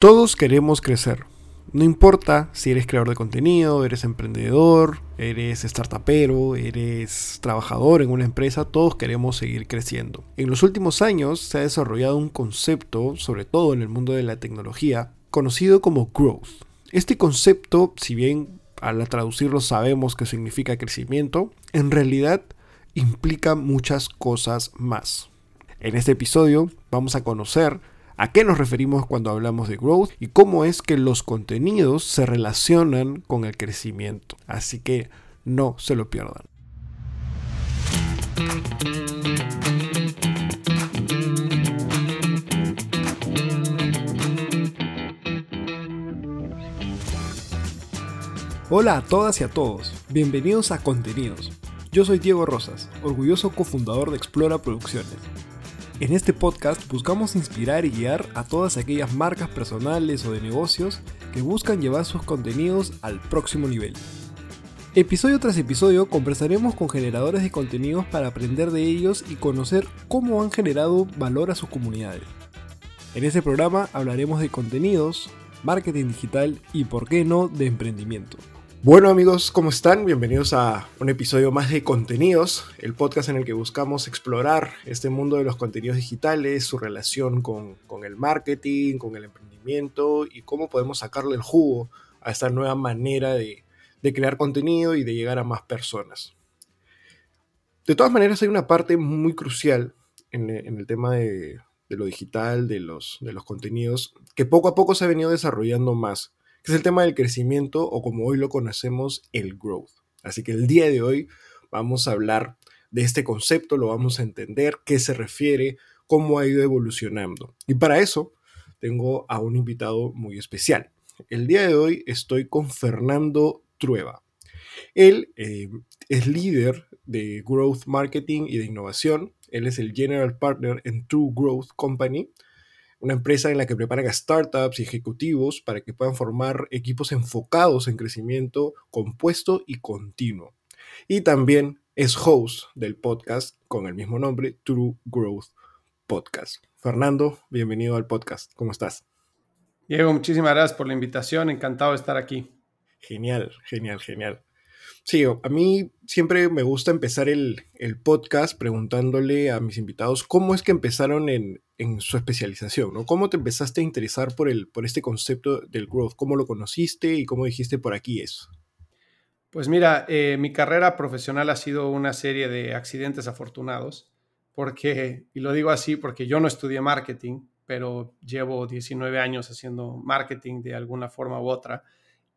Todos queremos crecer. No importa si eres creador de contenido, eres emprendedor, eres startupero, eres trabajador en una empresa, todos queremos seguir creciendo. En los últimos años se ha desarrollado un concepto, sobre todo en el mundo de la tecnología, conocido como growth. Este concepto, si bien al traducirlo sabemos que significa crecimiento, en realidad implica muchas cosas más. En este episodio vamos a conocer a qué nos referimos cuando hablamos de growth y cómo es que los contenidos se relacionan con el crecimiento. Así que no se lo pierdan. Hola a todas y a todos, bienvenidos a Contenidos. Yo soy Diego Rosas, orgulloso cofundador de Explora Producciones en este podcast buscamos inspirar y guiar a todas aquellas marcas personales o de negocios que buscan llevar sus contenidos al próximo nivel. Episodio tras episodio conversaremos con generadores de contenidos para aprender de ellos y conocer cómo han generado valor a sus comunidades. En este programa hablaremos de contenidos, marketing digital y, por qué no, de emprendimiento. Bueno amigos, ¿cómo están? Bienvenidos a un episodio más de Contenidos, el podcast en el que buscamos explorar este mundo de los contenidos digitales, su relación con, el marketing, con el emprendimiento y cómo podemos sacarle el jugo a esta nueva manera de, crear contenido y de llegar a más personas. De todas maneras, hay una parte muy crucial en, el tema de, lo digital, de los, de los contenidos, que poco a poco se ha venido desarrollando más es el tema del crecimiento o como hoy lo conocemos, el growth. Así que el día de hoy vamos a hablar de este concepto, lo vamos a entender, qué se refiere, cómo ha ido evolucionando. Y para eso tengo a un invitado muy especial. El día de hoy estoy con Fernando Trueba. Él eh, es líder de Growth Marketing y de Innovación. Él es el General Partner en True Growth Company, una empresa en la que preparan a startups y ejecutivos para que puedan formar equipos enfocados en crecimiento compuesto y continuo. Y también es host del podcast con el mismo nombre, True Growth Podcast. Fernando, bienvenido al podcast. ¿Cómo estás? Diego, muchísimas gracias por la invitación. Encantado de estar aquí. Genial, genial, genial. Sí, a mí siempre me gusta empezar el, podcast preguntándole a mis invitados cómo es que empezaron en, su especialización, ¿no? ¿Cómo te empezaste a interesar por, el, por este concepto del growth? ¿Cómo lo conociste y cómo dijiste por aquí eso? Pues mira, eh, mi carrera profesional ha sido una serie de accidentes afortunados, porque, y lo digo así porque yo no estudié marketing, pero llevo 19 años haciendo marketing de alguna forma u otra.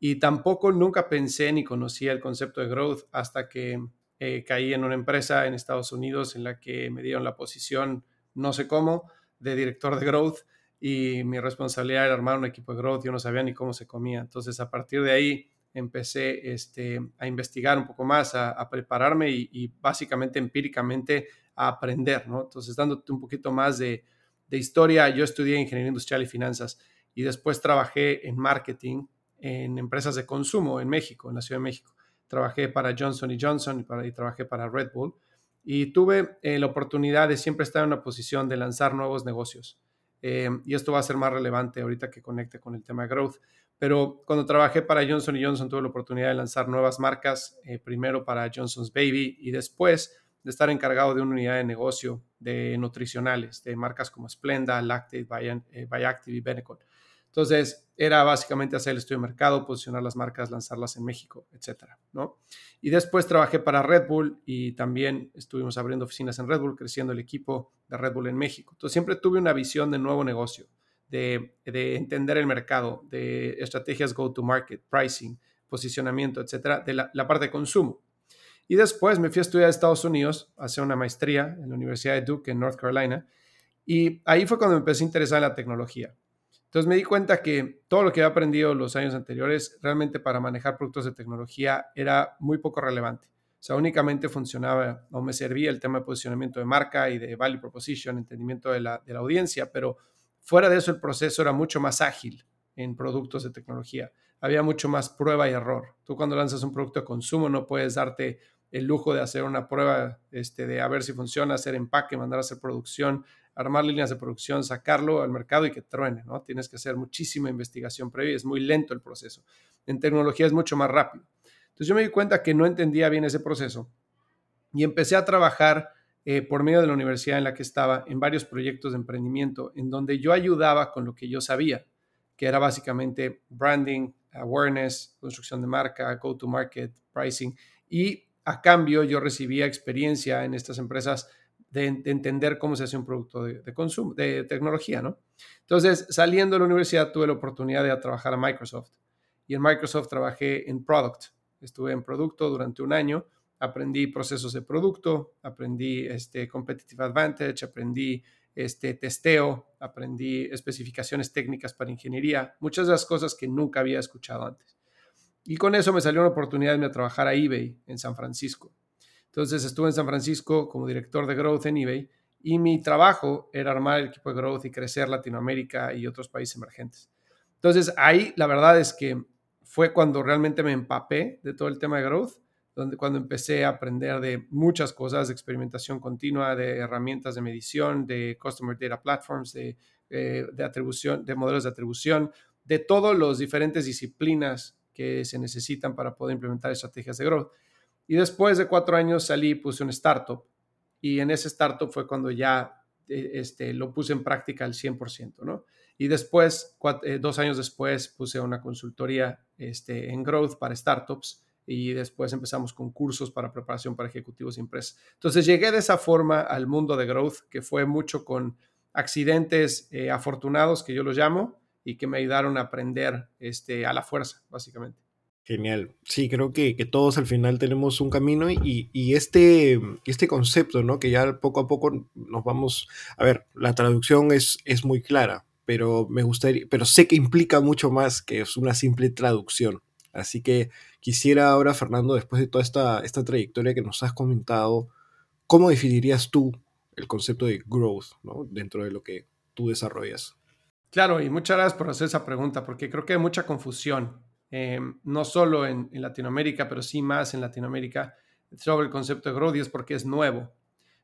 Y tampoco nunca pensé ni conocía el concepto de growth hasta que eh, caí en una empresa en Estados Unidos en la que me dieron la posición, no sé cómo, de director de growth y mi responsabilidad era armar un equipo de growth. Yo no sabía ni cómo se comía. Entonces, a partir de ahí empecé este, a investigar un poco más, a, prepararme y, básicamente empíricamente a aprender, ¿no? Entonces, dándote un poquito más de, de historia, yo estudié ingeniería industrial y finanzas y después trabajé en marketing en empresas de consumo en México, en la Ciudad de México. Trabajé para Johnson Johnson y, para, y trabajé para Red Bull y tuve eh, la oportunidad de siempre estar en una posición de lanzar nuevos negocios. Eh, y esto va a ser más relevante ahorita que conecte con el tema de growth. Pero cuando trabajé para Johnson Johnson tuve la oportunidad de lanzar nuevas marcas, eh, primero para Johnson's Baby y después de estar encargado de una unidad de negocio de nutricionales, de marcas como Splenda, Lactate, Viactive y Benecol. Entonces, era básicamente hacer el estudio de mercado, posicionar las marcas, lanzarlas en México, etcétera, ¿no? Y después trabajé para Red Bull y también estuvimos abriendo oficinas en Red Bull, creciendo el equipo de Red Bull en México. Entonces, siempre tuve una visión de nuevo negocio, de, entender el mercado, de estrategias go-to-market, pricing, posicionamiento, etcétera, de la, parte de consumo. Y después me fui a estudiar a Estados Unidos, a hacer una maestría en la Universidad de Duke en North Carolina. Y ahí fue cuando me empecé a interesar en la tecnología. Entonces me di cuenta que todo lo que había aprendido los años anteriores realmente para manejar productos de tecnología era muy poco relevante. O sea, únicamente funcionaba o me servía el tema de posicionamiento de marca y de value proposition, entendimiento de la, audiencia, pero fuera de eso el proceso era mucho más ágil en productos de tecnología. Había mucho más prueba y error. Tú cuando lanzas un producto de consumo no puedes darte el lujo de hacer una prueba este, de a ver si funciona, hacer empaque, mandar a hacer producción, armar líneas de producción, sacarlo al mercado y que truene, ¿no? Tienes que hacer muchísima investigación previa, es muy lento el proceso. En tecnología es mucho más rápido. Entonces yo me di cuenta que no entendía bien ese proceso y empecé a trabajar eh, por medio de la universidad en la que estaba en varios proyectos de emprendimiento en donde yo ayudaba con lo que yo sabía, que era básicamente branding, awareness, construcción de marca, go to market, pricing y a cambio yo recibía experiencia en estas empresas de, entender cómo se hace un producto de, consumo, de tecnología, ¿no? Entonces, saliendo de la universidad tuve la oportunidad de trabajar a Microsoft y en Microsoft trabajé en product. Estuve en producto durante un año, aprendí procesos de producto, aprendí este competitive advantage, aprendí este testeo, aprendí especificaciones técnicas para ingeniería, muchas de las cosas que nunca había escuchado antes. Y con eso me salió una oportunidad de trabajar a eBay en San Francisco. Entonces estuve en San Francisco como director de Growth en eBay y mi trabajo era armar el equipo de Growth y crecer Latinoamérica y otros países emergentes. Entonces ahí la verdad es que fue cuando realmente me empapé de todo el tema de Growth, donde cuando empecé a aprender de muchas cosas, de experimentación continua, de herramientas de medición, de Customer Data Platforms, de, eh, atribución, de modelos de atribución, de todas las diferentes disciplinas que se necesitan para poder implementar estrategias de growth. Y después de cuatro años salí, puse un startup y en ese startup fue cuando ya eh, este, lo puse en práctica al 100%, ¿no? Y después, eh, dos años después, puse una consultoría este, en growth para startups y después empezamos con cursos para preparación para ejecutivos y empresas. Entonces llegué de esa forma al mundo de growth, que fue mucho con accidentes eh, afortunados, que yo los llamo, y que me ayudaron a aprender este, a la fuerza, básicamente. Genial. Sí, creo que, que todos al final tenemos un camino y, y, este, este concepto, ¿no? Que ya poco a poco nos vamos... A ver, la traducción es, es muy clara, pero me gustaría, pero sé que implica mucho más que es una simple traducción. Así que quisiera ahora, Fernando, después de toda esta, esta trayectoria que nos has comentado, ¿cómo definirías tú el concepto de growth ¿no? dentro de lo que tú desarrollas? Claro, y muchas gracias por hacer esa pregunta, porque creo que hay mucha confusión, eh, no solo en, Latinoamérica, pero sí más en Latinoamérica, sobre el concepto de growth y es porque es nuevo.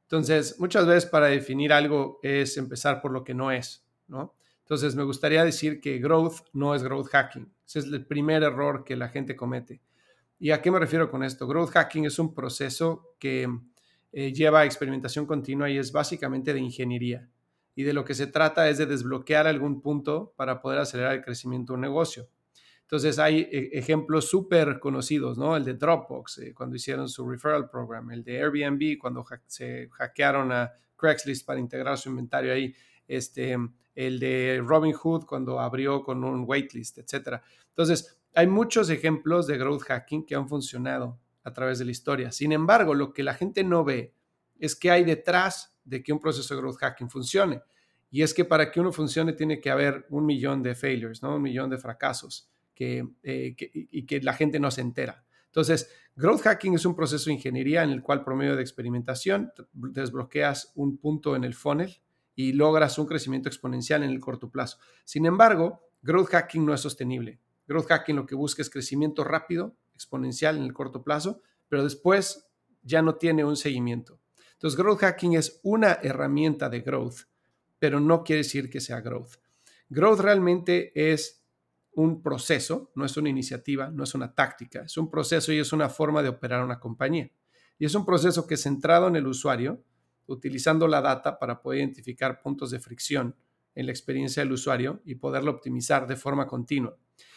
Entonces, muchas veces para definir algo es empezar por lo que no es, ¿no? Entonces, me gustaría decir que growth no es growth hacking. Ese es el primer error que la gente comete. ¿Y a qué me refiero con esto? Growth hacking es un proceso que eh, lleva a experimentación continua y es básicamente de ingeniería y de lo que se trata es de desbloquear algún punto para poder acelerar el crecimiento de un negocio. Entonces hay eh, ejemplos súper conocidos, ¿no? El de Dropbox, eh, cuando hicieron su referral program, el de Airbnb, cuando se hackearon a Craigslist para integrar su inventario ahí, este, el de Robinhood cuando abrió con un waitlist, etc. Entonces, hay muchos ejemplos de growth hacking que han funcionado a través de la historia. Sin embargo, lo que la gente no ve es que hay detrás de que un proceso de growth hacking funcione. Y es que para que uno funcione tiene que haber un millón de failures, ¿no? Un millón de fracasos que, eh, y que la gente no se entera. Entonces, growth hacking es un proceso de ingeniería en el cual por medio de experimentación desbloqueas un punto en el funnel y logras un crecimiento exponencial en el corto plazo. Sin embargo, growth hacking no es sostenible. Growth hacking lo que busca es crecimiento rápido, exponencial en el corto plazo, pero después ya no tiene un seguimiento. Entonces, growth hacking es una herramienta de growth, pero no quiere decir que sea growth. Growth realmente es un proceso, no es una iniciativa, no es una táctica, es un proceso y es una forma de operar una compañía. Y es un proceso que es centrado en el usuario, utilizando la data para poder identificar puntos de fricción en la experiencia del usuario y poderlo optimizar de forma continua.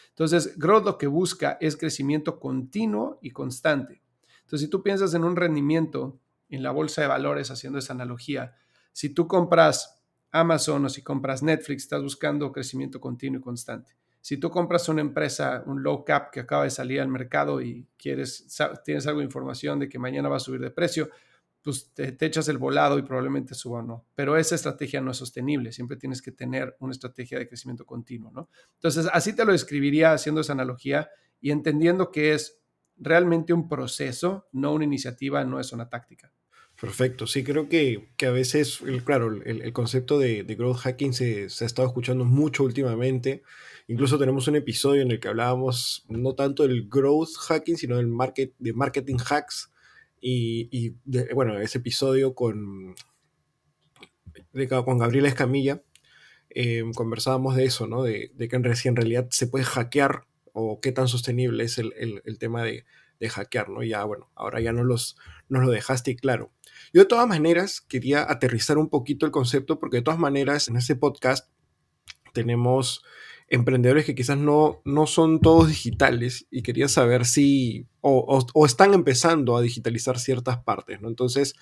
Entonces, Growth lo que busca es crecimiento continuo y constante. Entonces, si tú piensas en un rendimiento en la bolsa de valores, haciendo esa analogía, si tú compras Amazon o si compras Netflix, estás buscando crecimiento continuo y constante. Si tú compras una empresa, un low cap que acaba de salir al mercado y quieres, tienes algo de información de que mañana va a subir de precio, pues te, echas el volado y probablemente suba o no. Pero esa estrategia no es sostenible. Siempre tienes que tener una estrategia de crecimiento continuo, ¿no? Entonces, así te lo describiría haciendo esa analogía y entendiendo que es realmente un proceso, no una iniciativa, no es una táctica. Perfecto, sí, creo que, que a veces, claro, el, el concepto de, de, growth hacking se, se, ha estado escuchando mucho últimamente. Incluso tenemos un episodio en el que hablábamos no tanto del growth hacking, sino del market, de marketing hacks. Y, y bueno, ese episodio con, con Gabriela Escamilla, eh, conversábamos de eso, ¿no? De, que en, en realidad se puede hackear o qué tan sostenible es el, tema de, hackear, ¿no? Ya, bueno, ahora ya nos, los, nos lo dejaste claro. Yo de todas maneras quería aterrizar un poquito el concepto porque de todas maneras en este podcast tenemos emprendedores que quizás no, no son todos digitales y quería saber si o, están empezando a digitalizar ciertas partes, ¿no? Entonces,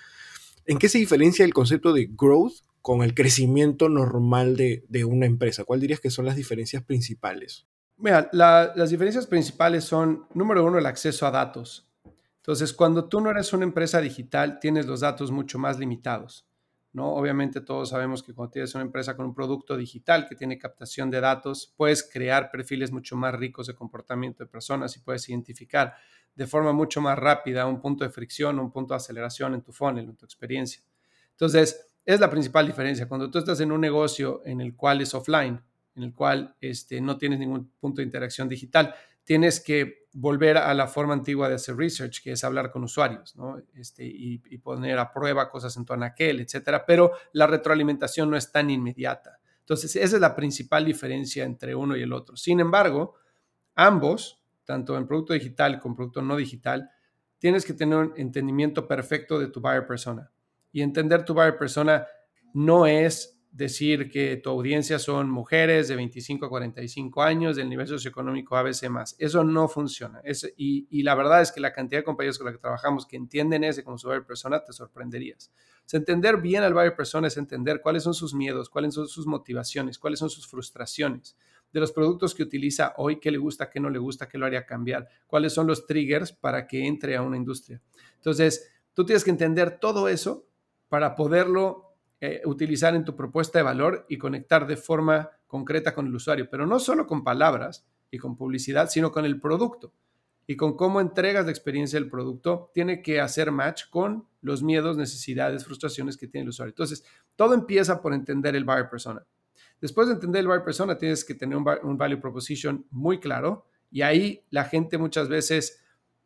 ¿en qué se diferencia el concepto de growth con el crecimiento normal de, una empresa? ¿Cuál dirías que son las diferencias principales? Mira, las diferencias principales son, número uno, el acceso a datos. Entonces, cuando tú no eres una empresa digital, tienes los datos mucho más limitados. ¿No? Obviamente todos sabemos que cuando tienes una empresa con un producto digital que tiene captación de datos, puedes crear perfiles mucho más ricos de comportamiento de personas y puedes identificar de forma mucho más rápida un punto de fricción, un punto de aceleración en tu funnel, en tu experiencia. Entonces, es la principal diferencia. Cuando tú estás en un negocio en el cual es offline, en el cual este, no tienes ningún punto de interacción digital, tienes que volver a la forma antigua de hacer research, que es hablar con usuarios, ¿no? Este, y, poner a prueba cosas en tu anaquel, etcétera, pero la retroalimentación no es tan inmediata. Entonces, esa es la principal diferencia entre uno y el otro. Sin embargo, ambos, tanto en producto digital como producto no digital, tienes que tener un entendimiento perfecto de tu buyer persona. Y entender tu buyer persona no es decir que tu audiencia son mujeres de 25 a 45 años del nivel socioeconómico ABC más. Eso no funciona. y, la verdad es que la cantidad de compañeros con los que trabajamos que entienden ese como su buyer persona, te sorprenderías. entender bien al buyer persona es entender cuáles son sus miedos, cuáles son sus motivaciones, cuáles son sus frustraciones de los productos que utiliza hoy, qué le gusta, qué no le gusta, qué lo haría cambiar, cuáles son los triggers para que entre a una industria. Entonces, tú tienes que entender todo eso para poderlo eh, utilizar en tu propuesta de valor y conectar de forma concreta con el usuario, pero no solo con palabras y con publicidad, sino con el producto y con cómo entregas la experiencia del producto, tiene que hacer match con los miedos, necesidades, frustraciones que tiene el usuario. Entonces, todo empieza por entender el buyer persona. Después de entender el buyer persona, tienes que tener un, un value proposition muy claro y ahí la gente muchas veces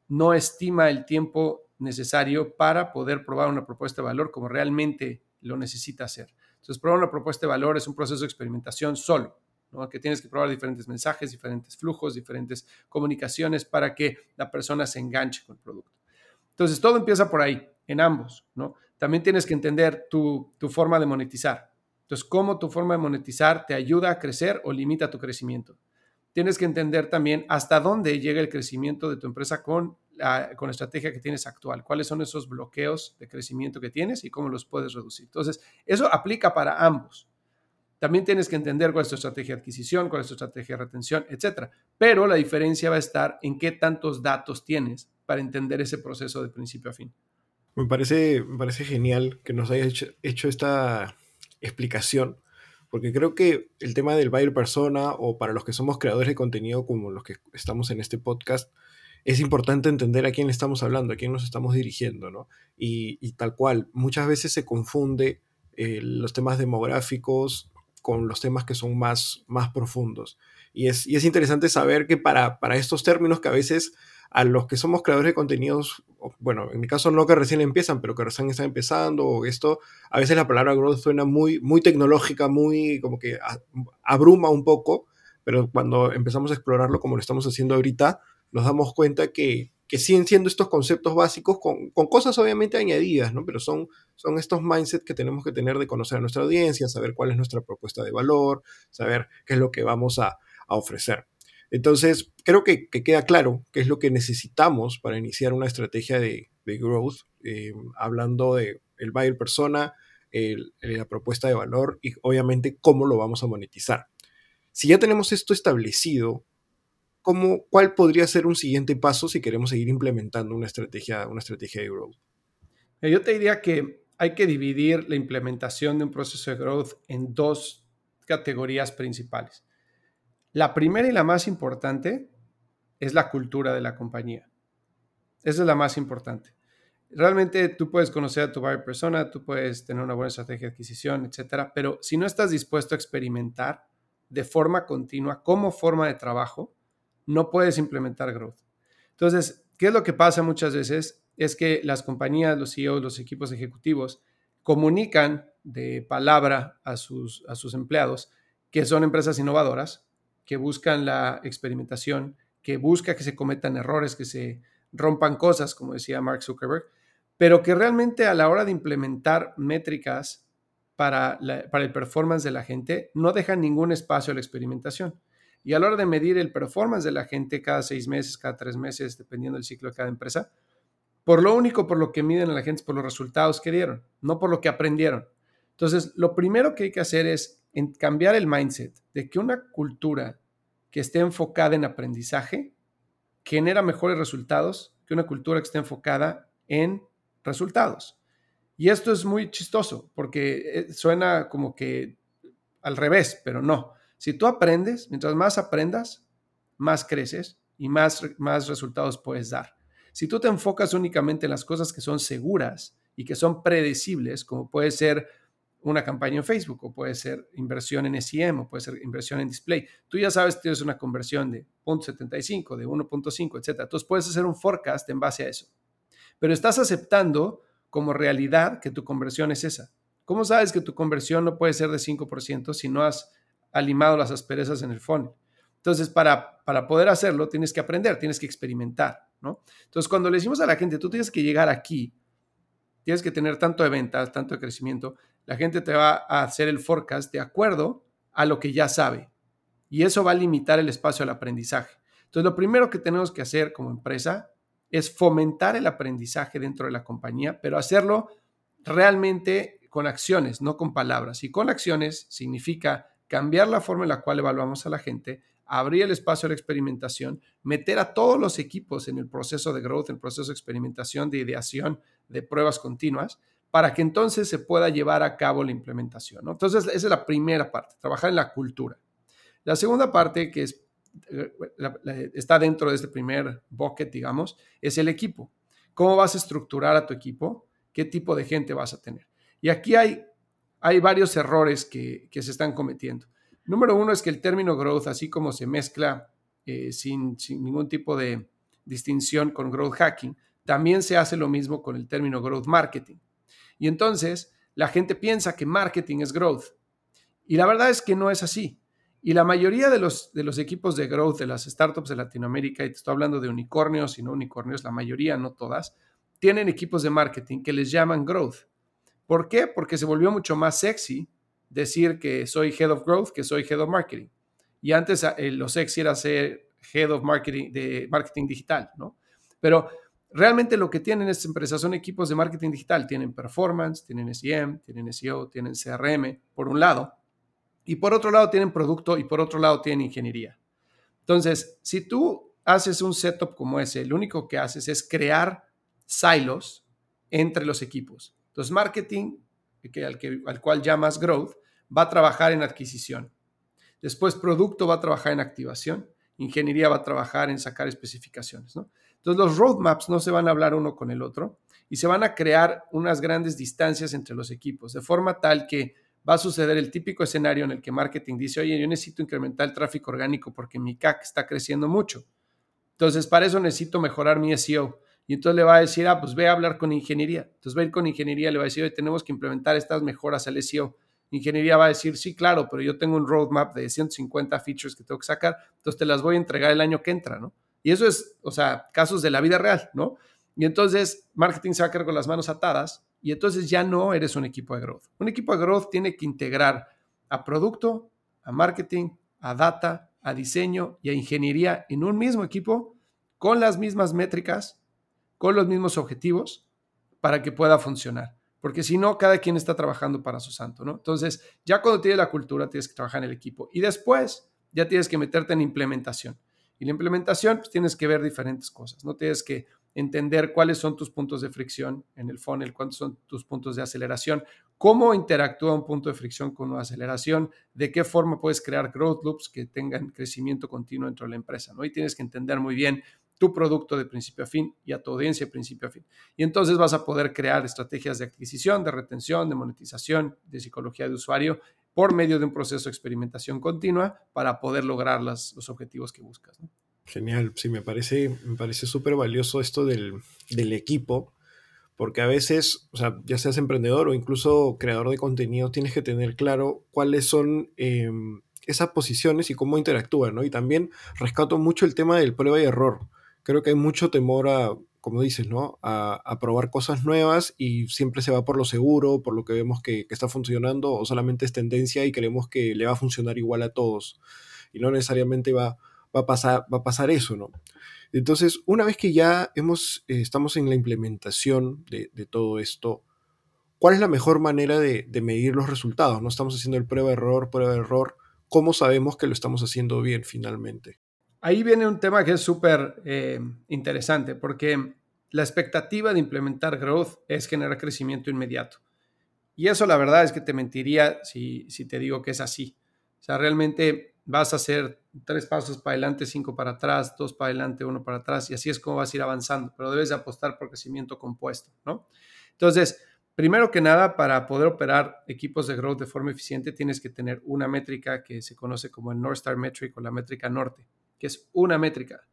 no estima el tiempo necesario para poder probar una propuesta de valor como realmente lo necesita hacer. Entonces, probar una propuesta de valor es un proceso de experimentación solo, ¿no? que tienes que probar diferentes mensajes, diferentes flujos, diferentes comunicaciones para que la persona se enganche con el producto. Entonces, todo empieza por ahí, en ambos. ¿no? También tienes que entender tu, tu forma de monetizar. Entonces, cómo tu forma de monetizar te ayuda a crecer o limita tu crecimiento. Tienes que entender también hasta dónde llega el crecimiento de tu empresa con con la estrategia que tienes actual, cuáles son esos bloqueos de crecimiento que tienes y cómo los puedes reducir. Entonces, eso aplica para ambos. También tienes que entender cuál es tu estrategia de adquisición, cuál es tu estrategia de retención, etcétera. Pero la diferencia va a estar en qué tantos datos tienes para entender ese proceso de principio a fin. Me parece, me parece genial que nos hayas hecho, hecho esta explicación, porque creo que el tema del buyer persona o para los que somos creadores de contenido como los que estamos en este podcast, es importante entender a quién estamos hablando, a quién nos estamos dirigiendo, ¿no? Y, tal cual, muchas veces se confunde eh, los temas demográficos con los temas que son más, más profundos. Y es, es interesante saber que para, para estos términos que a veces a los que somos creadores de contenidos, bueno, en mi caso no que recién empiezan, pero que recién están empezando, o esto, a veces la palabra growth suena muy, muy tecnológica, muy como que abruma un poco, pero cuando empezamos a explorarlo como lo estamos haciendo ahorita, nos damos cuenta que, siguen siendo estos conceptos básicos con, cosas obviamente añadidas, ¿no? Pero son, estos mindsets que tenemos que tener de conocer a nuestra audiencia, saber cuál es nuestra propuesta de valor, saber qué es lo que vamos a, ofrecer. Entonces, creo que, queda claro qué es lo que necesitamos para iniciar una estrategia de, growth, eh, hablando de el buyer persona, la propuesta de valor y obviamente cómo lo vamos a monetizar. Si ya tenemos esto establecido, ¿cómo, ¿cuál podría ser un siguiente paso si queremos seguir implementando una estrategia, una estrategia de growth? Eh, yo te diría que hay que dividir la implementación de un proceso de growth en dos categorías principales. La primera y la más importante es la cultura de la compañía. Esa es la más importante. Realmente tú puedes conocer a tu buyer persona, tú puedes tener una buena estrategia de adquisición, etcétera, pero si no estás dispuesto a experimentar de forma continua como forma de trabajo, no puedes implementar growth. Entonces, ¿qué es lo que pasa muchas veces? Es que las compañías, los CEOs, los equipos ejecutivos comunican de palabra a sus, a sus empleados que son empresas innovadoras, que buscan la experimentación, que busca que se cometan errores, que se rompan cosas, como decía Mark Zuckerberg, pero que realmente a la hora de implementar métricas para, para el performance de la gente, no dejan ningún espacio a la experimentación. Y a la hora de medir el performance de la gente cada seis meses, cada tres meses, dependiendo del ciclo de cada empresa, por lo único por lo que miden a la gente es por los resultados que dieron, no por lo que aprendieron. Entonces, lo primero que hay que hacer es cambiar el mindset de que una cultura que esté enfocada en aprendizaje genera mejores resultados que una cultura que esté enfocada en resultados. Y esto es muy chistoso porque eh, suena como que al revés, pero no. Si tú aprendes, mientras más aprendas, más creces y más, más resultados puedes dar. Si tú te enfocas únicamente en las cosas que son seguras y que son predecibles, como puede ser una campaña en Facebook o puede ser inversión en SEM o puede ser inversión en display, tú ya sabes que tienes una conversión de 0.75, de 1.5, etc. Entonces puedes hacer un forecast en base a eso. Pero estás aceptando como realidad que tu conversión es esa. ¿Cómo sabes que tu conversión no puede ser de 5% si no has alimado las asperezas en el fondo. Entonces, para, para poder hacerlo, tienes que aprender, tienes que experimentar, ¿no? Entonces, cuando le decimos a la gente, tú tienes que llegar aquí, tienes que tener tanto de ventas, tanto de crecimiento, la gente te va a hacer el forecast de acuerdo a lo que ya sabe. Y eso va a limitar el espacio al aprendizaje. Entonces, lo primero que tenemos que hacer como empresa es fomentar el aprendizaje dentro de la compañía, pero hacerlo realmente con acciones, no con palabras. Y con acciones significa cambiar la forma en la cual evaluamos a la gente, abrir el espacio a la experimentación, meter a todos los equipos en el proceso de growth, en el proceso de experimentación, de ideación, de pruebas continuas, para que entonces se pueda llevar a cabo la implementación. Entonces, esa es la primera parte, trabajar en la cultura. La segunda parte, que es, eh, está dentro de este primer bucket, digamos, es el equipo. ¿Cómo vas a estructurar a tu equipo? ¿Qué tipo de gente vas a tener? Y aquí hay hay varios errores que, se están cometiendo. Número uno es que el término growth, así como se mezcla eh, sin, sin, ningún tipo de distinción con growth hacking, también se hace lo mismo con el término growth marketing. Y entonces la gente piensa que marketing es growth. Y la verdad es que no es así. Y la mayoría de los, de los equipos de growth de las startups de Latinoamérica, y te estoy hablando de unicornios y no unicornios, la mayoría, no todas, tienen equipos de marketing que les llaman growth. ¿Por qué? Porque se volvió mucho más sexy decir que soy Head of Growth que soy Head of Marketing. Y antes eh, lo sexy era ser Head of Marketing de marketing digital, ¿no? Pero realmente lo que tienen estas empresas son equipos de marketing digital. Tienen performance, tienen SEM, tienen SEO, tienen CRM, por un lado. Y por otro lado tienen producto y por otro lado tienen ingeniería. Entonces, si tú haces un setup como ese, lo único que haces es crear silos entre los equipos. Entonces, marketing, al, que, al cual llamas growth, va a trabajar en adquisición. Después, producto va a trabajar en activación. Ingeniería va a trabajar en sacar especificaciones. Entonces, los roadmaps no se van a hablar uno con el otro y se van a crear unas grandes distancias entre los equipos, de forma tal que va a suceder el típico escenario en el que marketing dice, oye, yo necesito incrementar el tráfico orgánico porque mi CAC está creciendo mucho. Entonces, para eso necesito mejorar mi SEO. Y entonces le va a decir, ah, pues ve a hablar con ingeniería. Entonces va a ir con ingeniería, le va a decir, oye, tenemos que implementar estas mejoras al SEO. Ingeniería va a decir, sí, claro, pero yo tengo un roadmap de 150 features que tengo que sacar, entonces te las voy a entregar el año que entra, ¿no? Y eso es, o sea, casos de la vida real, ¿no? Y entonces marketing se va a quedar con las manos atadas y entonces ya no eres un equipo de growth. Un equipo de growth tiene que integrar a producto, a marketing, a data, a diseño y a ingeniería en un mismo equipo con las mismas métricas con los mismos objetivos para que pueda funcionar. Porque si no, cada quien está trabajando para su santo, ¿no? Entonces, ya cuando tienes la cultura, tienes que trabajar en el equipo. Y después, ya tienes que meterte en implementación. Y la implementación, pues tienes que ver diferentes cosas, ¿no? Tienes que entender cuáles son tus puntos de fricción en el funnel, cuántos son tus puntos de aceleración, cómo interactúa un punto de fricción con una aceleración, de qué forma puedes crear growth loops que tengan crecimiento continuo dentro de la empresa, ¿no? Y tienes que entender muy bien tu producto de principio a fin y a tu audiencia de principio a fin. Y entonces vas a poder crear estrategias de adquisición, de retención, de monetización, de psicología de usuario por medio de un proceso de experimentación continua para poder lograr los objetivos que buscas. Genial, sí, me parece me parece súper valioso esto del, equipo, porque a veces, o sea, ya seas emprendedor o incluso creador de contenido, tienes que tener claro cuáles son em, esas posiciones y cómo interactúan, ¿no? Y también rescato mucho el tema del prueba y error. Creo que hay mucho temor a, como dices, ¿no? A, probar cosas nuevas y siempre se va por lo seguro, por lo que vemos que, está funcionando o solamente es tendencia y creemos que le va a funcionar igual a todos. Y no necesariamente va, va, a, pasar, va a pasar eso, ¿no? Entonces, una vez que ya hemos, eh, estamos en la implementación de, todo esto, ¿cuál es la mejor manera de, medir los resultados? No estamos haciendo el prueba-error, prueba-error. ¿Cómo sabemos que lo estamos haciendo bien finalmente? Ahí viene un tema que es súper eh, interesante porque la expectativa de implementar growth es generar crecimiento inmediato. Y eso la verdad es que te mentiría si, te digo que es así. O sea, realmente vas a hacer tres pasos para adelante, cinco para atrás, dos para adelante, uno para atrás, y así es como vas a ir avanzando, pero debes de apostar por crecimiento compuesto, ¿no? Entonces, primero que nada, para poder operar equipos de growth de forma eficiente, tienes que tener una métrica que se conoce como el North Star Metric o la métrica norte, que es una métrica.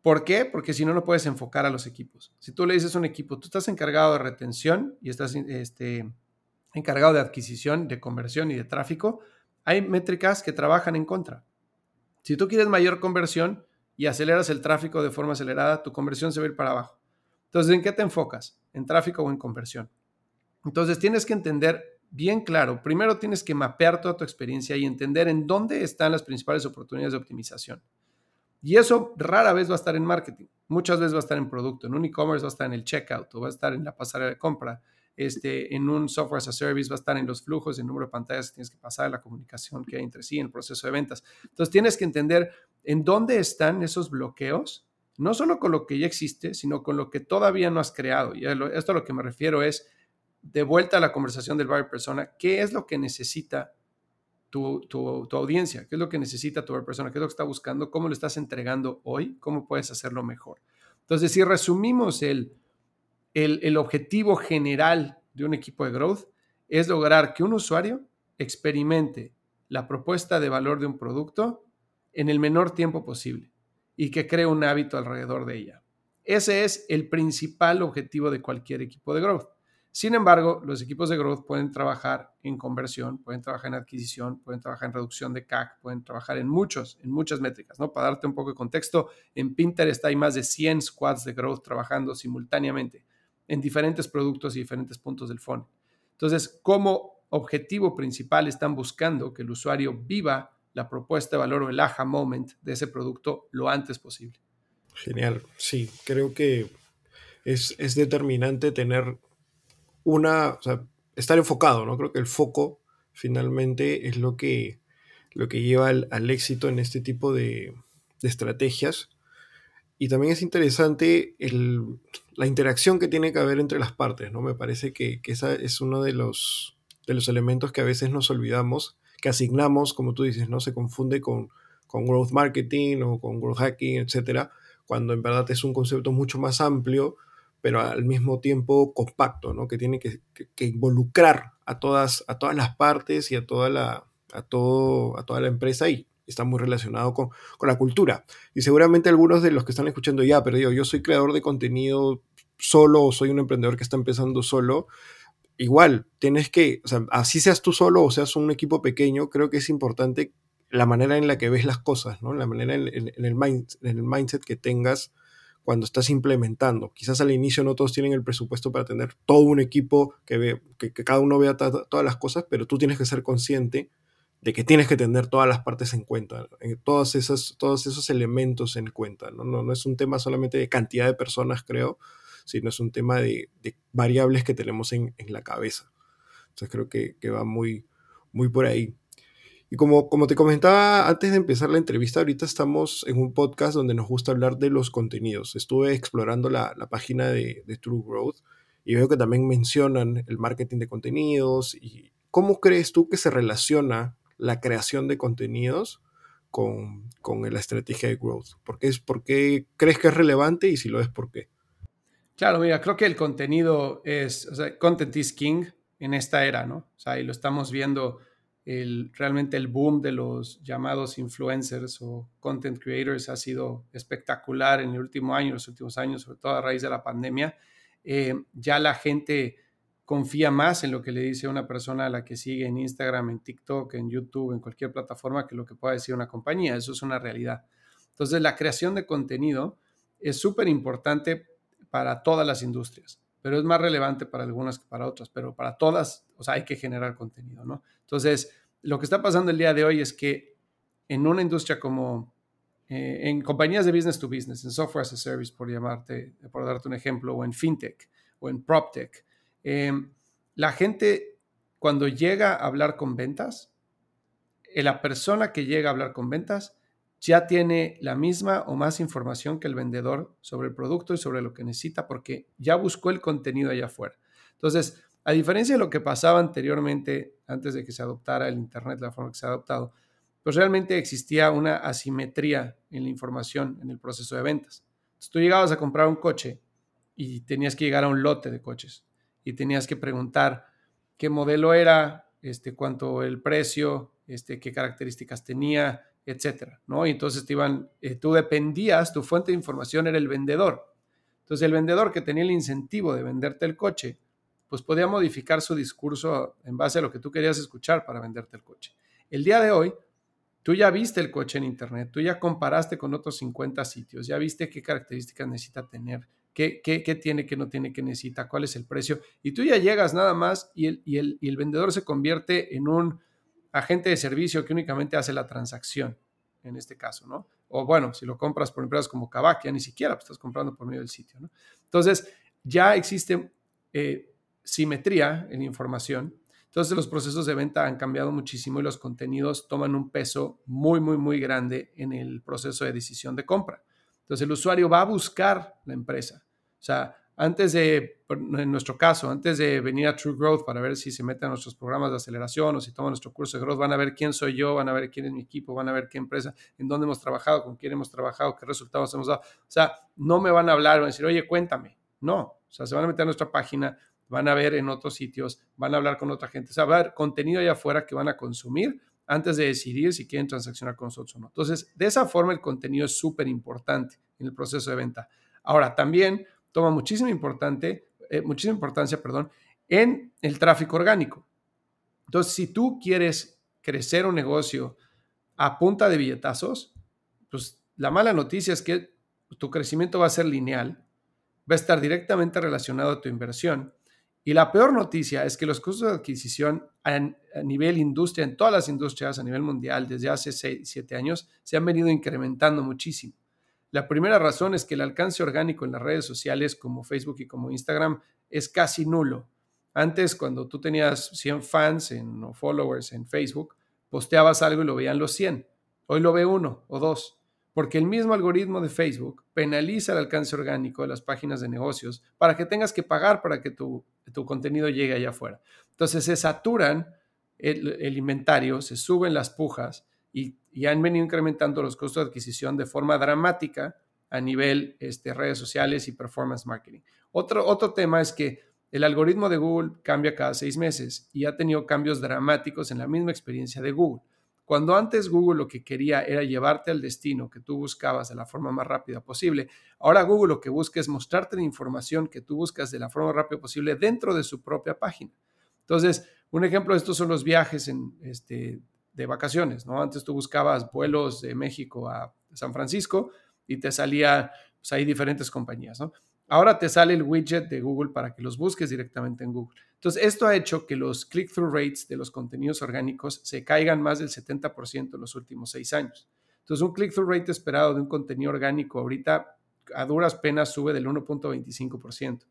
¿Por qué? Porque si no, no puedes enfocar a los equipos. Si tú le dices a un equipo, tú estás encargado de retención y estás este, encargado de adquisición, de conversión y de tráfico, hay métricas que trabajan en contra. Si tú quieres mayor conversión y aceleras el tráfico de forma acelerada, tu conversión se va a ir para abajo. Entonces, ¿en qué te enfocas? ¿En tráfico o en conversión? Entonces, tienes que entender bien claro, primero tienes que mapear toda tu experiencia y entender en dónde están las principales oportunidades de optimización. Y eso rara vez va a estar en marketing, muchas veces va a estar en producto, en un e-commerce va a estar en el checkout o va a estar en la pasarela de compra, este, en un software as a service va a estar en los flujos, el número de pantallas que tienes que pasar, la comunicación que hay entre sí, en el proceso de ventas. Entonces tienes que entender en dónde están esos bloqueos, no solo con lo que ya existe, sino con lo que todavía no has creado. Y esto a lo que me refiero es, de vuelta a la conversación del buyer persona, ¿qué es lo que necesita tu, tu, audiencia? ¿Qué es lo que necesita tu buyer persona? ¿Qué es lo que está buscando? ¿Cómo lo estás entregando hoy? ¿Cómo puedes hacerlo mejor? Entonces, si resumimos el el, objetivo general de un equipo de growth es lograr que un usuario experimente la propuesta de valor de un producto en el menor tiempo posible y que cree un hábito alrededor de ella. Ese es el principal objetivo de cualquier equipo de growth. Sin embargo, los equipos de growth pueden trabajar en conversión, pueden trabajar en adquisición, pueden trabajar en reducción de CAC, pueden trabajar en muchos, en muchas métricas, ¿no? Para darte un poco de contexto, en Pinterest hay más de 100 squads de growth trabajando simultáneamente en diferentes productos y diferentes puntos del fondo. Entonces, como objetivo principal están buscando que el usuario viva la propuesta de valor o el aha moment de ese producto lo antes posible. Genial, sí, creo que es, es determinante tener una, estar enfocado, ¿no? Creo que el foco finalmente es lo que, lo que lleva al, éxito en este tipo de, de estrategias y también es interesante la interacción que tiene que haber entre las partes, ¿no? Me parece que, que esa es uno de los, de los elementos que a veces nos olvidamos, que asignamos, como tú dices, ¿no? Se confunde con, con growth marketing o con growth hacking, etcétera, cuando en verdad es un concepto mucho más amplio, pero al mismo tiempo compacto, ¿no? Que tiene que, involucrar a todas, a todas las partes y a toda la, a todo, a toda la empresa y está muy relacionado con, la cultura. Y seguramente algunos de los que están escuchando ya, pero yo, yo soy creador de contenido solo o soy un emprendedor que está empezando solo, igual, tienes que, o sea, así seas tú solo o seas un equipo pequeño, creo que es importante la manera en la que ves las cosas, ¿no? La manera en el mindset que tengas cuando estás implementando. Quizás al inicio no todos tienen el presupuesto para tener todo un equipo que, ve, que, cada uno vea todas las cosas, pero tú tienes que ser consciente de que tienes que tener todas las partes en cuenta, eh, todos, esos, todos esos elementos en cuenta. ¿no? No, es un tema solamente de cantidad de personas, creo, sino es un tema de, variables que tenemos en, la cabeza. Entonces creo que, va muy, muy por ahí. Y como, como te comentaba antes de empezar la entrevista, ahorita estamos en un podcast donde nos gusta hablar de los contenidos. Estuve explorando la, página de, de True Growth y veo que también mencionan el marketing de contenidos y cómo crees tú que se relaciona la creación de contenidos con, la estrategia de growth? ¿Por qué, es, ¿Por qué crees que es relevante y si lo es, por qué? Claro, mira, creo que el contenido es, o sea, content is king en esta era, ¿no? O sea, y lo estamos viendo el, realmente el boom de los llamados influencers o content creators ha sido espectacular en el último año, los últimos años, sobre todo a raíz de la pandemia. eh, ya la gente confía más en lo que le dice una persona a la que sigue en Instagram, en TikTok, en YouTube, en cualquier plataforma que lo que pueda decir una compañía. Eso es una realidad. Entonces, la creación de contenido es súper importante para todas las industrias, pero es más relevante para algunas que para otras, pero para todas, o sea, hay que generar contenido, ¿no? Entonces, lo que está pasando el día de hoy es que en una industria como eh, en compañías de business to business, en software as a service, por llamarte, por darte un ejemplo, o en fintech, o en proptech, eh, la gente cuando llega a hablar con ventas, eh, la persona que llega a hablar con ventas ya tiene la misma o más información que el vendedor sobre el producto y sobre lo que necesita porque ya buscó el contenido allá afuera. Entonces, a diferencia de lo que pasaba anteriormente, antes de que se adoptara el Internet, la forma que se ha adoptado, pues realmente existía una asimetría en la información en el proceso de ventas. Entonces, tú llegabas a comprar un coche y tenías que llegar a un lote de coches y tenías que preguntar qué modelo era, este, cuánto el precio, este, qué características tenía, etcétera, ¿no? Y entonces te iban, eh, tú dependías, tu fuente de información era el vendedor. Entonces el vendedor que tenía el incentivo de venderte el coche, pues podía modificar su discurso en base a lo que tú querías escuchar para venderte el coche. El día de hoy, Tú ya viste el coche en internet, tú ya comparaste con otros 50 sitios, ya viste qué características necesita tener, qué, qué, tiene, qué no tiene, qué necesita, cuál es el precio. Y tú ya llegas nada más y el, y el, y el vendedor se convierte en un agente de servicio que únicamente hace la transacción, en este caso, ¿no? O bueno, si lo compras por empresas como Kavak, ya ni siquiera pues, estás comprando por medio del sitio, ¿no? Entonces, ya existe eh, simetría en información entonces los procesos de venta han cambiado muchísimo y los contenidos toman un peso muy, muy, muy grande en el proceso de decisión de compra. Entonces el usuario va a buscar la empresa. O sea, antes de, en nuestro caso, antes de venir a True Growth para ver si se meten a nuestros programas de aceleración o si toman nuestro curso de growth, van a ver quién soy yo, van a ver quién es mi equipo, van a ver qué empresa, en dónde hemos trabajado, con quién hemos trabajado, qué resultados hemos dado. O sea, no me van a hablar, van a decir, oye, cuéntame. No, o sea, se van a meter a nuestra página, van a ver en otros sitios, van a hablar con otra gente. O sea, va a haber contenido allá afuera que van a consumir antes de decidir si quieren transaccionar con nosotros o no. Entonces, de esa forma el contenido es súper importante en el proceso de venta. Ahora, también toma muchísima, importante, eh, muchísima importancia perdón, en el tráfico orgánico. Entonces, si tú quieres crecer un negocio a punta de billetazos, pues la mala noticia es que tu crecimiento va a ser lineal, va a estar directamente relacionado a tu inversión y la peor noticia es que los costos de adquisición a, nivel industria, en todas las industrias a nivel mundial, desde hace 6, 7 años, se han venido incrementando muchísimo. La primera razón es que el alcance orgánico en las redes sociales como Facebook y como Instagram es casi nulo. Antes, cuando tú tenías 100 fans en, o followers en Facebook, posteabas algo y lo veían los 100. Hoy lo ve uno o dos porque el mismo algoritmo de Facebook penaliza el alcance orgánico de las páginas de negocios para que tengas que pagar para que tu, tu contenido llegue allá afuera. Entonces se saturan el, inventario, se suben las pujas y, han venido incrementando los costos de adquisición de forma dramática a nivel este, redes sociales y performance marketing. Otro, otro tema es que el algoritmo de Google cambia cada seis meses y ha tenido cambios dramáticos en la misma experiencia de Google. Cuando antes Google lo que quería era llevarte al destino que tú buscabas de la forma más rápida posible, ahora Google lo que busca es mostrarte la información que tú buscas de la forma más rápida posible dentro de su propia página. Entonces, un ejemplo de esto son los viajes en, este, de vacaciones, ¿no? Antes tú buscabas vuelos de México a San Francisco y te salía, pues hay diferentes compañías, ¿no? Ahora te sale el widget de Google para que los busques directamente en Google. Entonces, esto ha hecho que los click-through rates de los contenidos orgánicos se caigan más del 70% en los últimos seis años. Entonces, un click-through rate esperado de un contenido orgánico ahorita a duras penas sube del 1.25%.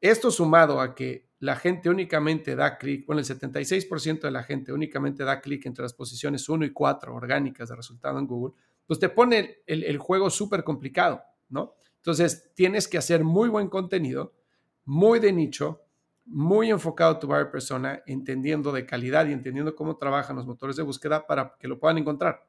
Esto sumado a que la gente únicamente da clic, bueno, el 76% de la gente únicamente da clic entre las posiciones 1 y 4 orgánicas de resultado en Google, pues te pone el, juego súper complicado, ¿no? Entonces, tienes que hacer muy buen contenido, muy de nicho, muy enfocado a tu buyer persona, entendiendo de calidad y entendiendo cómo trabajan los motores de búsqueda para que lo puedan encontrar.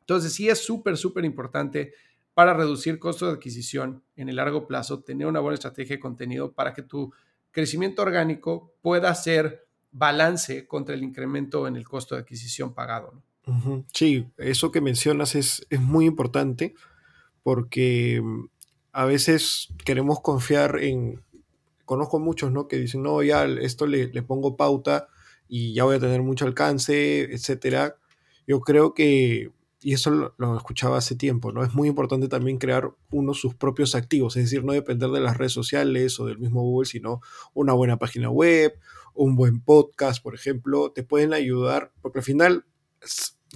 Entonces, sí es súper, súper importante para reducir costos de adquisición en el largo plazo, tener una buena estrategia de contenido para que tu crecimiento orgánico pueda hacer balance contra el incremento en el costo de adquisición pagado. Sí, eso que mencionas es, es muy importante porque mm, a veces queremos confiar en conozco muchos, ¿no? Que dicen, no, ya esto le, le pongo pauta y ya voy a tener mucho alcance, etcétera. Yo creo que y eso lo, escuchaba hace tiempo, ¿no? Es muy importante también crear uno sus propios activos, es decir, no depender de las redes sociales o del mismo Google, sino una buena página web, un buen podcast, por ejemplo, te pueden ayudar, porque al final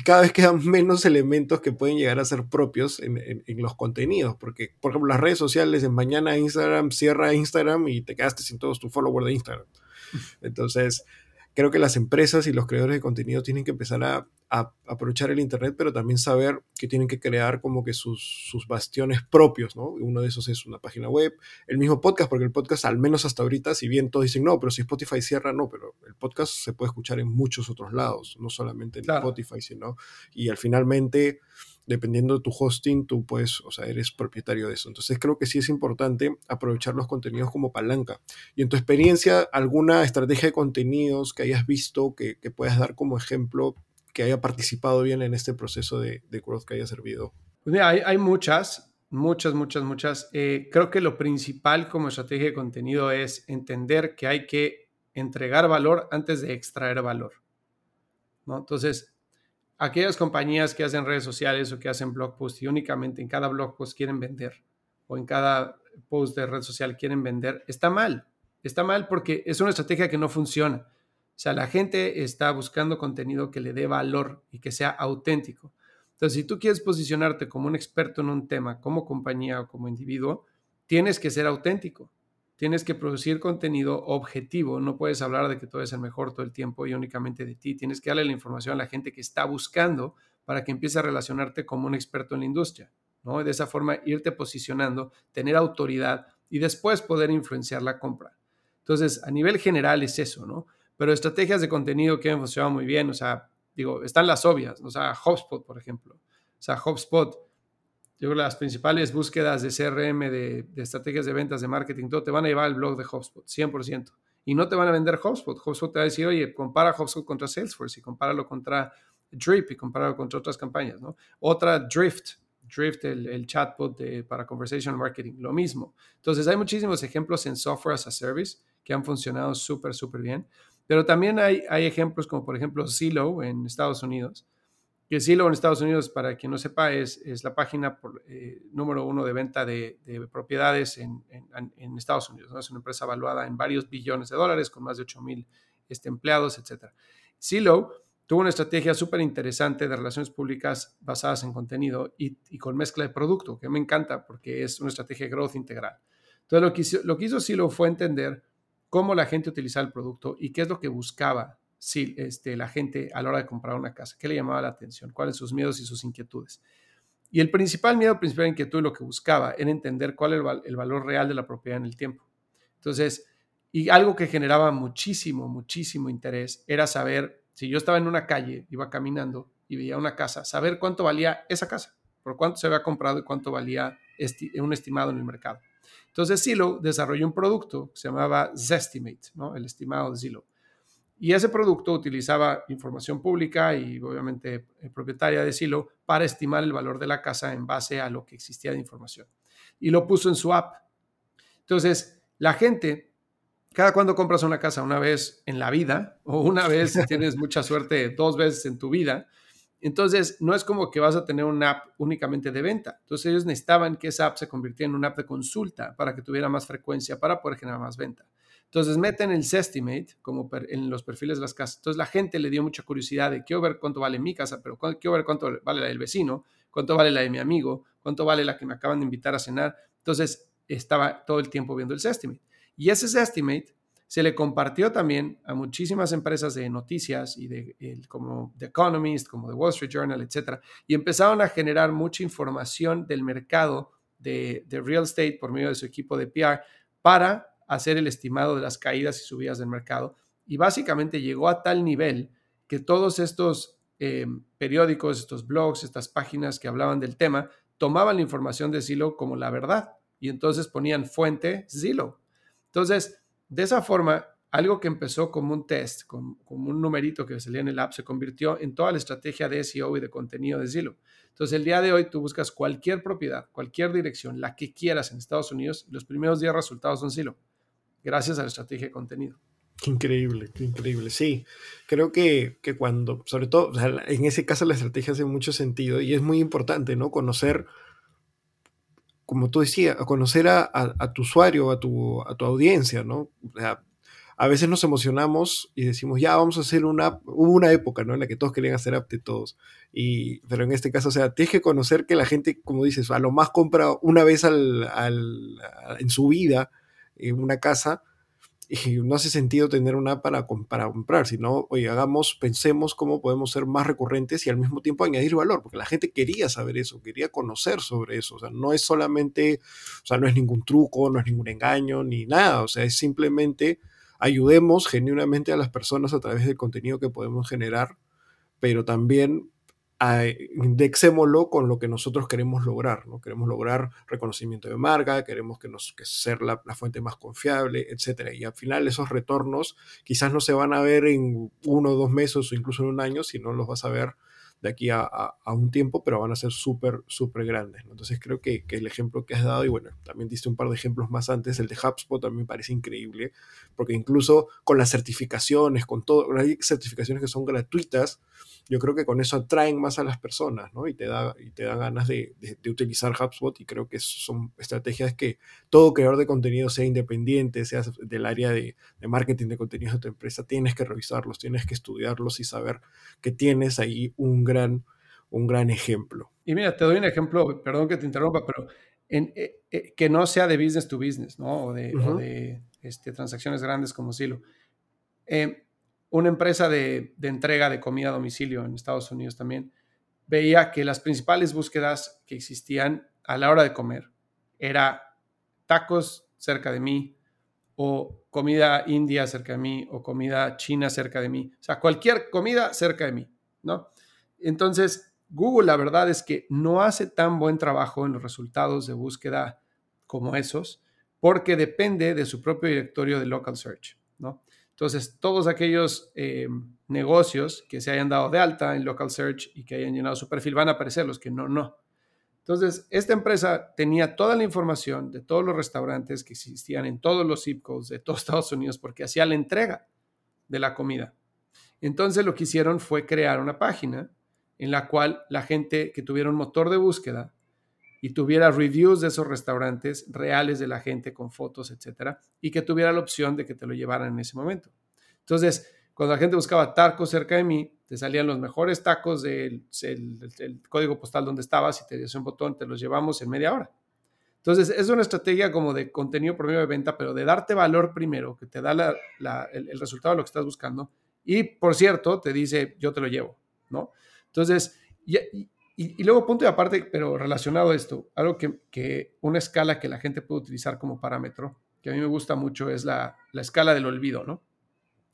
cada vez quedan menos elementos que pueden llegar a ser propios en, en, los contenidos, porque, por ejemplo, las redes sociales, en mañana Instagram cierra Instagram y te quedaste sin todos tus followers de Instagram. Entonces, creo que las empresas y los creadores de contenido tienen que empezar a a, aprovechar el Internet, pero también saber que tienen que crear como que sus, sus bastiones propios, ¿no? Uno de esos es una página web, el mismo podcast, porque el podcast, al menos hasta ahorita, si bien todos dicen, no, pero si Spotify cierra, no, pero el podcast se puede escuchar en muchos otros lados, no solamente en Spotify, sino, y al finalmente dependiendo de tu hosting, tú puedes, o sea, eres propietario de eso. Entonces creo que sí es importante aprovechar los contenidos como palanca. Y en tu experiencia, ¿alguna estrategia de contenidos que hayas visto que, puedas dar como ejemplo que haya participado bien en este proceso de, growth que haya servido? Pues mira, hay, muchas, muchas, muchas, muchas. Eh, creo que lo principal como estrategia de contenido es entender que hay que entregar valor antes de extraer valor. ¿no? Entonces, aquellas compañías que hacen redes sociales o que hacen blog posts y únicamente en cada blog post quieren vender o en cada post de red social quieren vender, está mal. Está mal porque es una estrategia que no funciona. O sea, la gente está buscando contenido que le dé valor y que sea auténtico. Entonces, si tú quieres posicionarte como un experto en un tema, como compañía o como individuo, tienes que ser auténtico. Tienes que producir contenido objetivo. No puedes hablar de que todo es el mejor todo el tiempo y únicamente de ti. Tienes que darle la información a la gente que está buscando para que empiece a relacionarte como un experto en la industria. ¿no? de esa forma irte posicionando, tener autoridad y después poder influenciar la compra. Entonces, a nivel general es eso, ¿no? pero estrategias de contenido que han funcionado muy bien, o sea, digo, están las obvias, o sea, HubSpot, por ejemplo. O sea, HubSpot, yo creo que las principales búsquedas de CRM, de, estrategias de ventas, de marketing, todo te van a llevar al blog de HubSpot, 100%. Y no te van a vender HubSpot. HubSpot te va a decir, oye, compara HubSpot contra Salesforce y compáralo contra Drip y compáralo contra otras campañas, ¿no? Otra, Drift, Drift, el, chatbot para conversation marketing, lo mismo. Entonces, hay muchísimos ejemplos en software as a service que han funcionado súper, súper bien. Pero también hay, hay ejemplos como por ejemplo Zillow en Estados Unidos. Que Zillow en Estados Unidos, para quien no sepa, es, es la página eh, número uno de venta de, propiedades en, en, Estados Unidos. Es una empresa evaluada en varios billones de dólares con más de 8 mil este, empleados, etc. Zillow tuvo una estrategia súper interesante de relaciones públicas basadas en contenido y, con mezcla de producto, que me encanta porque es una estrategia de growth integral. Entonces, lo que hizo, lo fue entender cómo la gente utilizaba el producto y qué es lo que buscaba si, este, la gente a la hora de comprar una casa, qué le llamaba la atención, cuáles sus miedos y sus inquietudes. Y el principal miedo, principal inquietud, lo que buscaba era entender cuál era el, valor real de la propiedad en el tiempo. Entonces, y algo que generaba muchísimo, muchísimo interés era saber, si yo estaba en una calle, iba caminando y veía una casa, saber cuánto valía esa casa, por cuánto se había comprado y cuánto valía un estimado en el mercado. Entonces Zillow desarrolló un producto que se llamaba Zestimate, ¿no? el estimado de Zillow. Y ese producto utilizaba información pública y obviamente eh, propietaria de Zillow para estimar el valor de la casa en base a lo que existía de información. Y lo puso en su app. Entonces, la gente, cada cuando compras una casa, una vez en la vida o una vez, si tienes mucha suerte, dos veces en tu vida, entonces, no es como que vas a tener una app únicamente de venta. Entonces, ellos necesitaban que esa app se convirtiera en una app de consulta para que tuviera más frecuencia, para poder generar más venta. Entonces, meten el Sestimate como en los perfiles de las casas. Entonces, la gente le dio mucha curiosidad de quiero ver cuánto vale mi casa, pero quiero ver cuánto vale la del vecino, cuánto vale la de mi amigo, cuánto vale la que me acaban de invitar a cenar. Entonces, estaba todo el tiempo viendo el Sestimate. Y ese Sestimate se le compartió también a muchísimas empresas de noticias y de como The Economist, como The Wall Street Journal, etcétera, y empezaron a generar mucha información del mercado de, de, real estate por medio de su equipo de PR para hacer el estimado de las caídas y subidas del mercado. Y básicamente llegó a tal nivel que todos estos eh, periódicos, estos blogs, estas páginas que hablaban del tema, tomaban la información de Zillow como la verdad y entonces ponían fuente Zillow. Entonces, de esa forma, algo que empezó como un test, como, un numerito que salía en el app, se convirtió en toda la estrategia de SEO y de contenido de Zillow. Entonces, el día de hoy tú buscas cualquier propiedad, cualquier dirección, la que quieras en Estados Unidos, los primeros 10 resultados son Zillow. Gracias a la estrategia de contenido. Qué increíble, qué increíble. Sí, creo que, que cuando, sobre todo, en ese caso la estrategia hace mucho sentido y es muy importante, ¿no? Conocer, como tú decías, conocer a, a, tu usuario, a tu, a tu audiencia, ¿no? O sea, a veces nos emocionamos y decimos, ya vamos a hacer una Hubo una época, ¿no? En la que todos querían hacer app de todos. Y, pero en este caso, o sea, tienes que conocer que la gente, como dices, a lo más compra una vez al, al, en su vida una casa y no hace sentido tener una para, para comprar, sino, oye, hagamos, pensemos cómo podemos ser más recurrentes y al mismo tiempo añadir valor, porque la gente quería saber eso, quería conocer sobre eso, o sea, no es solamente, o sea, no es ningún truco, no es ningún engaño, ni nada, o sea, es simplemente ayudemos genuinamente a las personas a través del contenido que podemos generar, pero también indexémoslo con lo que nosotros queremos lograr, ¿no? Queremos lograr reconocimiento de marca, queremos que, nos, que ser la, la, fuente más confiable, etc. Y al final esos retornos quizás no se van a ver en uno o dos meses o incluso en un año, sino los vas a ver de aquí a, a, un tiempo, pero van a ser súper, súper grandes. Entonces creo que, que, el ejemplo que has dado, y bueno, también diste un par de ejemplos más antes, el de HubSpot también parece increíble, porque incluso con las certificaciones, con todo, hay certificaciones que son gratuitas, yo creo que con eso atraen más a las personas, ¿no? Y te da, y te da ganas de, de, utilizar HubSpot y creo que son estrategias que todo creador de contenido, sea independiente, sea del área de, de marketing de contenidos de tu empresa, tienes que revisarlos, tienes que estudiarlos y saber que tienes ahí un gran, un gran ejemplo. Y mira, te doy un ejemplo, perdón que te interrumpa, pero en, eh, eh, que no sea de business to business, ¿no? O de, o de este, transacciones grandes como Silo. Eh, una empresa de, entrega de comida a domicilio en Estados Unidos también veía que las principales búsquedas que existían a la hora de comer era tacos cerca de mí o comida india cerca de mí o comida china cerca de mí. O sea, cualquier comida cerca de mí, ¿no? Entonces, Google la verdad es que no hace tan buen trabajo en los resultados de búsqueda como esos porque depende de su propio directorio de local search, ¿no? Entonces, todos aquellos eh, negocios que se hayan dado de alta en Local Search y que hayan llenado su perfil van a aparecer, los que no, no. Entonces, esta empresa tenía toda la información de todos los restaurantes que existían en todos los zip codes de todos Estados Unidos porque hacía la entrega de la comida. Entonces, lo que hicieron fue crear una página en la cual la gente que tuviera un motor de búsqueda y tuviera reviews de esos restaurantes reales de la gente con fotos, etcétera, y que tuviera la opción de que te lo llevaran en ese momento. Entonces, cuando la gente buscaba tacos cerca de mí, te salían los mejores tacos del código postal donde estabas y te dice un botón, te los llevamos en media hora. Entonces, es una estrategia como de contenido por medio de venta, pero de darte valor primero, que te da el, el, resultado de lo que estás buscando. Y, por cierto, te dice, yo te lo llevo, ¿no? Entonces, y, y, luego, punto de aparte, pero relacionado a esto, algo que, una escala que la gente puede utilizar como parámetro, que a mí me gusta mucho, es la, escala del olvido, ¿no?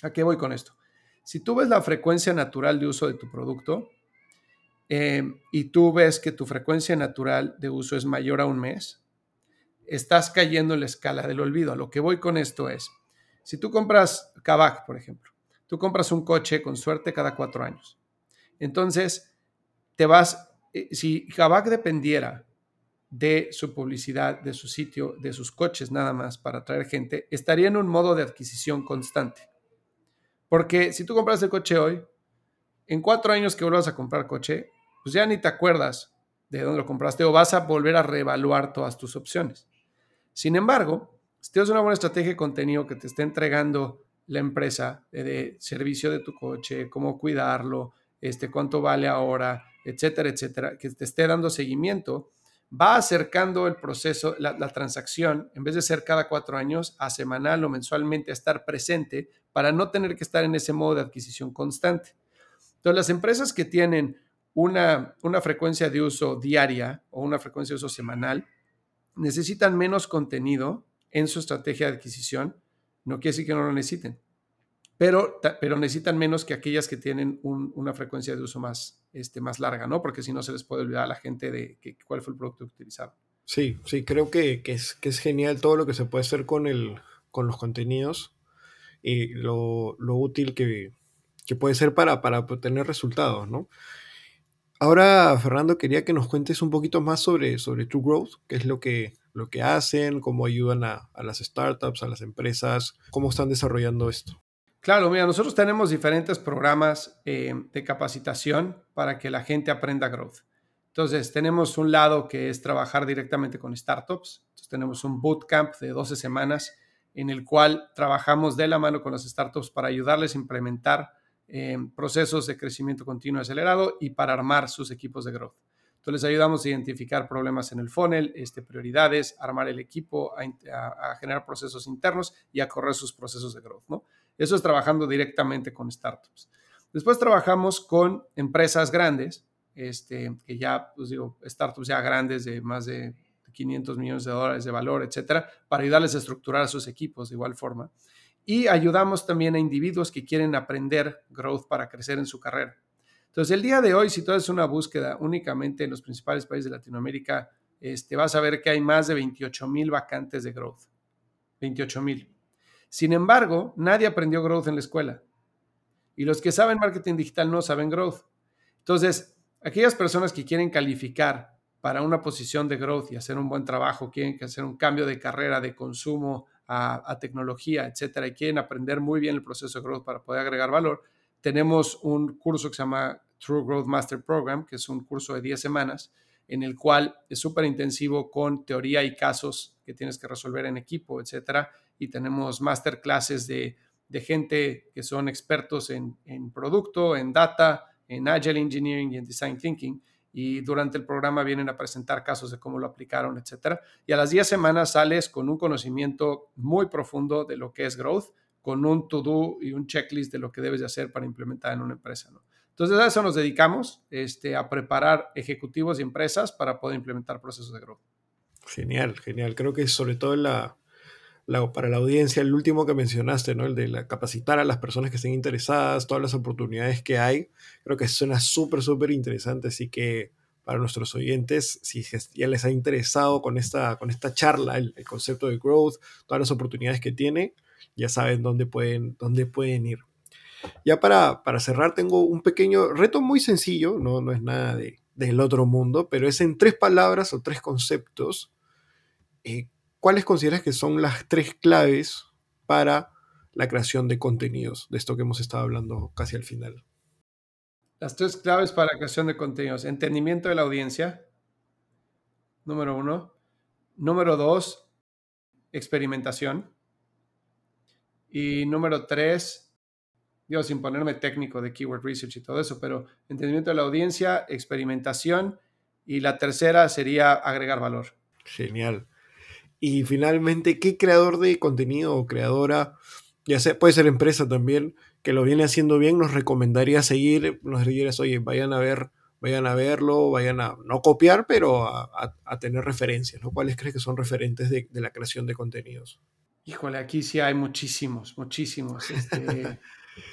¿A qué voy con esto? Si tú ves la frecuencia natural de uso de tu producto eh, y tú ves que tu frecuencia natural de uso es mayor a un mes, estás cayendo en la escala del olvido. Lo que voy con esto es, si tú compras Kavak, por ejemplo, tú compras un coche con suerte cada cuatro años. Entonces, te vas si Kavak dependiera de su publicidad, de su sitio, de sus coches nada más para atraer gente, estaría en un modo de adquisición constante. Porque si tú compras el coche hoy, en cuatro años que vuelvas a comprar coche, pues ya ni te acuerdas de dónde lo compraste o vas a volver a reevaluar todas tus opciones. Sin embargo, si tienes una buena estrategia de contenido que te esté entregando la empresa de, de servicio de tu coche, cómo cuidarlo, este, cuánto vale ahora, etcétera, etcétera, que te esté dando seguimiento, va acercando el proceso, la, transacción, en vez de ser cada cuatro años, a semanal o mensualmente, a estar presente para no tener que estar en ese modo de adquisición constante. Entonces, las empresas que tienen una, una frecuencia de uso diaria o una frecuencia de uso semanal necesitan menos contenido en su estrategia de adquisición. No quiere decir que no lo necesiten, pero, pero necesitan menos que aquellas que tienen una frecuencia de uso más, este, más larga, ¿no? Porque si no se les puede olvidar a la gente de que, cuál fue el producto utilizado. Sí, sí, creo que, que, es, que es genial todo lo que se puede hacer con, el, con los contenidos y lo, lo útil que, que, puede ser para, para obtener resultados, ¿no? Ahora, Fernando, quería que nos cuentes un poquito más sobre, sobre True Growth, que es lo que, lo que hacen, cómo ayudan a, las startups, a las empresas, cómo están desarrollando esto. Claro, mira, nosotros tenemos diferentes programas eh, de capacitación para que la gente aprenda growth. Entonces, tenemos un lado que es trabajar directamente con startups. Entonces, tenemos un bootcamp de 12 semanas en el cual trabajamos de la mano con las startups para ayudarles a implementar eh, procesos de crecimiento continuo acelerado y para armar sus equipos de growth. Entonces les ayudamos a identificar problemas en el funnel, este, prioridades, armar el equipo, a, generar procesos internos y a correr sus procesos de growth. ¿no? Eso es trabajando directamente con startups. Después trabajamos con empresas grandes, este, que ya, pues digo, startups ya grandes de más de 500 millones de dólares de valor, etcétera, para ayudarles a estructurar sus equipos de igual forma. Y ayudamos también a individuos que quieren aprender growth para crecer en su carrera. Entonces, el día de hoy, si tú haces una búsqueda únicamente en los principales países de Latinoamérica, este, vas a ver que hay más de 28 mil vacantes de growth. 28 mil. Sin embargo, nadie aprendió growth en la escuela. Y los que saben marketing digital no saben growth. Entonces, aquellas personas que quieren calificar para una posición de growth y hacer un buen trabajo, quieren hacer un cambio de carrera, de consumo a, tecnología, etcétera, y quieren aprender muy bien el proceso de growth para poder agregar valor, tenemos un curso que se llama True Growth Master Program, que es un curso de 10 semanas, en el cual es súper intensivo con teoría y casos que tienes que resolver en equipo, etcétera. Y tenemos masterclasses de, de gente que son expertos en, en producto, en data, en Agile Engineering y en Design Thinking. Y durante el programa vienen a presentar casos de cómo lo aplicaron, etcétera. Y a las 10 semanas sales con un conocimiento muy profundo de lo que es growth con un to-do y un checklist de lo que debes de hacer para implementar en una empresa. Entonces a eso nos dedicamos, este, a preparar ejecutivos y empresas para poder implementar procesos de growth. Genial, genial. Creo que sobre todo la, para la audiencia, el último que mencionaste, ¿no? el de capacitar a las personas que estén interesadas, todas las oportunidades que hay, creo que suena súper, súper interesante. Así que para nuestros oyentes, si ya les ha interesado con esta, con esta charla, el, el concepto de growth, todas las oportunidades que tiene, ya saben dónde pueden, dónde pueden ir. Ya para, para cerrar, tengo un pequeño reto muy sencillo, no, no es nada de, del otro mundo, pero es en tres palabras o tres conceptos. Eh, ¿Cuáles consideras que son las tres claves para la creación de contenidos? De esto que hemos estado hablando casi al final. Las tres claves para la creación de contenidos. Entendimiento de la audiencia, número uno. Número dos, experimentación. Y número tres, digo, sin ponerme técnico de keyword research y todo eso, pero entendimiento de la audiencia, experimentación y la tercera sería agregar valor. Genial. Y finalmente, ¿qué creador de contenido o creadora, ya sea, puede ser empresa también, que lo viene haciendo bien, nos recomendaría seguir? Nos dirías, oye, vayan a ver, vayan a verlo, vayan a no copiar, pero a, tener referencias, ¿no? ¿Cuáles crees que son referentes de la creación de contenidos? Híjole, aquí sí hay muchísimos, muchísimos. Este,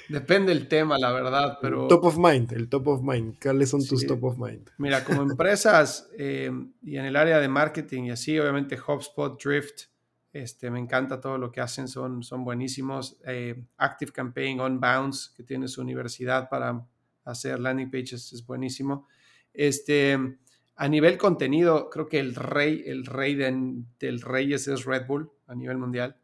depende el tema, la verdad, pero... Top of mind, el top of mind. ¿Cuáles son tus top of mind? Mira, como empresas eh, y en el área de marketing y así, obviamente HubSpot, Drift, este, me encanta todo lo que hacen, son, son buenísimos. Eh, Active Campaign, Onbounds, que tiene su universidad para hacer landing pages, es buenísimo. Este, a nivel contenido, creo que el rey, el rey del rey es Red Bull a nivel mundial.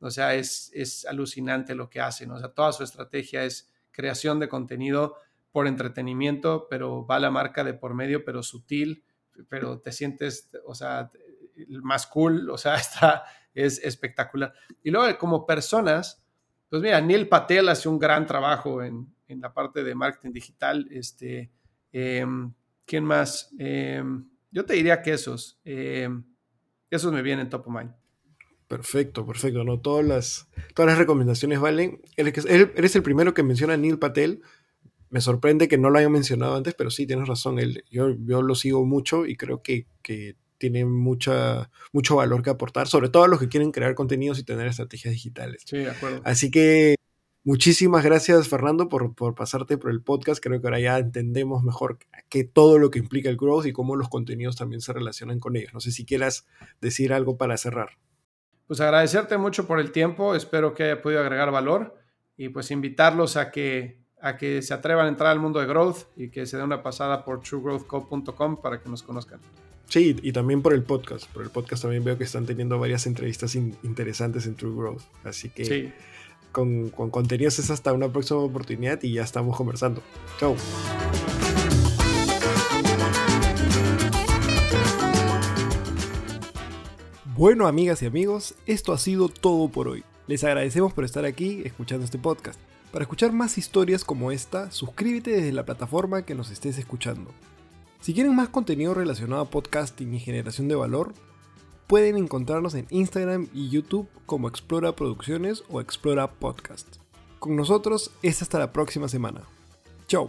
O sea, es, es alucinante lo que hacen. O sea, toda su estrategia es creación de contenido por entretenimiento, pero va la marca de por medio, pero sutil, pero te sientes, o sea, más cool, o sea, está, es espectacular. Y luego, como personas, pues mira, Neil Patel hace un gran trabajo en, en la parte de marketing digital. Este, em, ¿Quién más? Em, yo te diría que esos. Em, esos me vienen top of mind. Perfecto, perfecto. No, todas las, todas las recomendaciones valen. Eres, el primero que menciona a Neil Patel. Me sorprende que no lo haya mencionado antes, pero sí, tienes razón. Él, yo, yo lo sigo mucho y creo que, tiene mucha, mucho valor que aportar, sobre todo a los que quieren crear contenidos y tener estrategias digitales. Sí, de acuerdo. Así que muchísimas gracias, Fernando, por, por pasarte por el podcast. Creo que ahora ya entendemos mejor que todo lo que implica el growth y cómo los contenidos también se relacionan con ellos. No sé si quieras decir algo para cerrar pues agradecerte mucho por el tiempo, espero que haya podido agregar valor y pues invitarlos a que, a que se atrevan a entrar al mundo de growth y que se den una pasada por truegrowthco.com para que nos conozcan. Sí, y también por el podcast. Por el podcast también veo que están teniendo varias entrevistas interesantes en True Growth. Así que con, con contenidos es hasta una próxima oportunidad y ya estamos conversando. Chao. Bueno, amigas y amigos, esto ha sido todo por hoy. Les agradecemos por estar aquí escuchando este podcast. Para escuchar más historias como esta, suscríbete desde la plataforma que nos estés escuchando. Si quieren más contenido relacionado a podcasting y generación de valor, pueden encontrarnos en Instagram y YouTube como Explora Producciones o Explora Podcast. Con nosotros es hasta la próxima semana. Chao.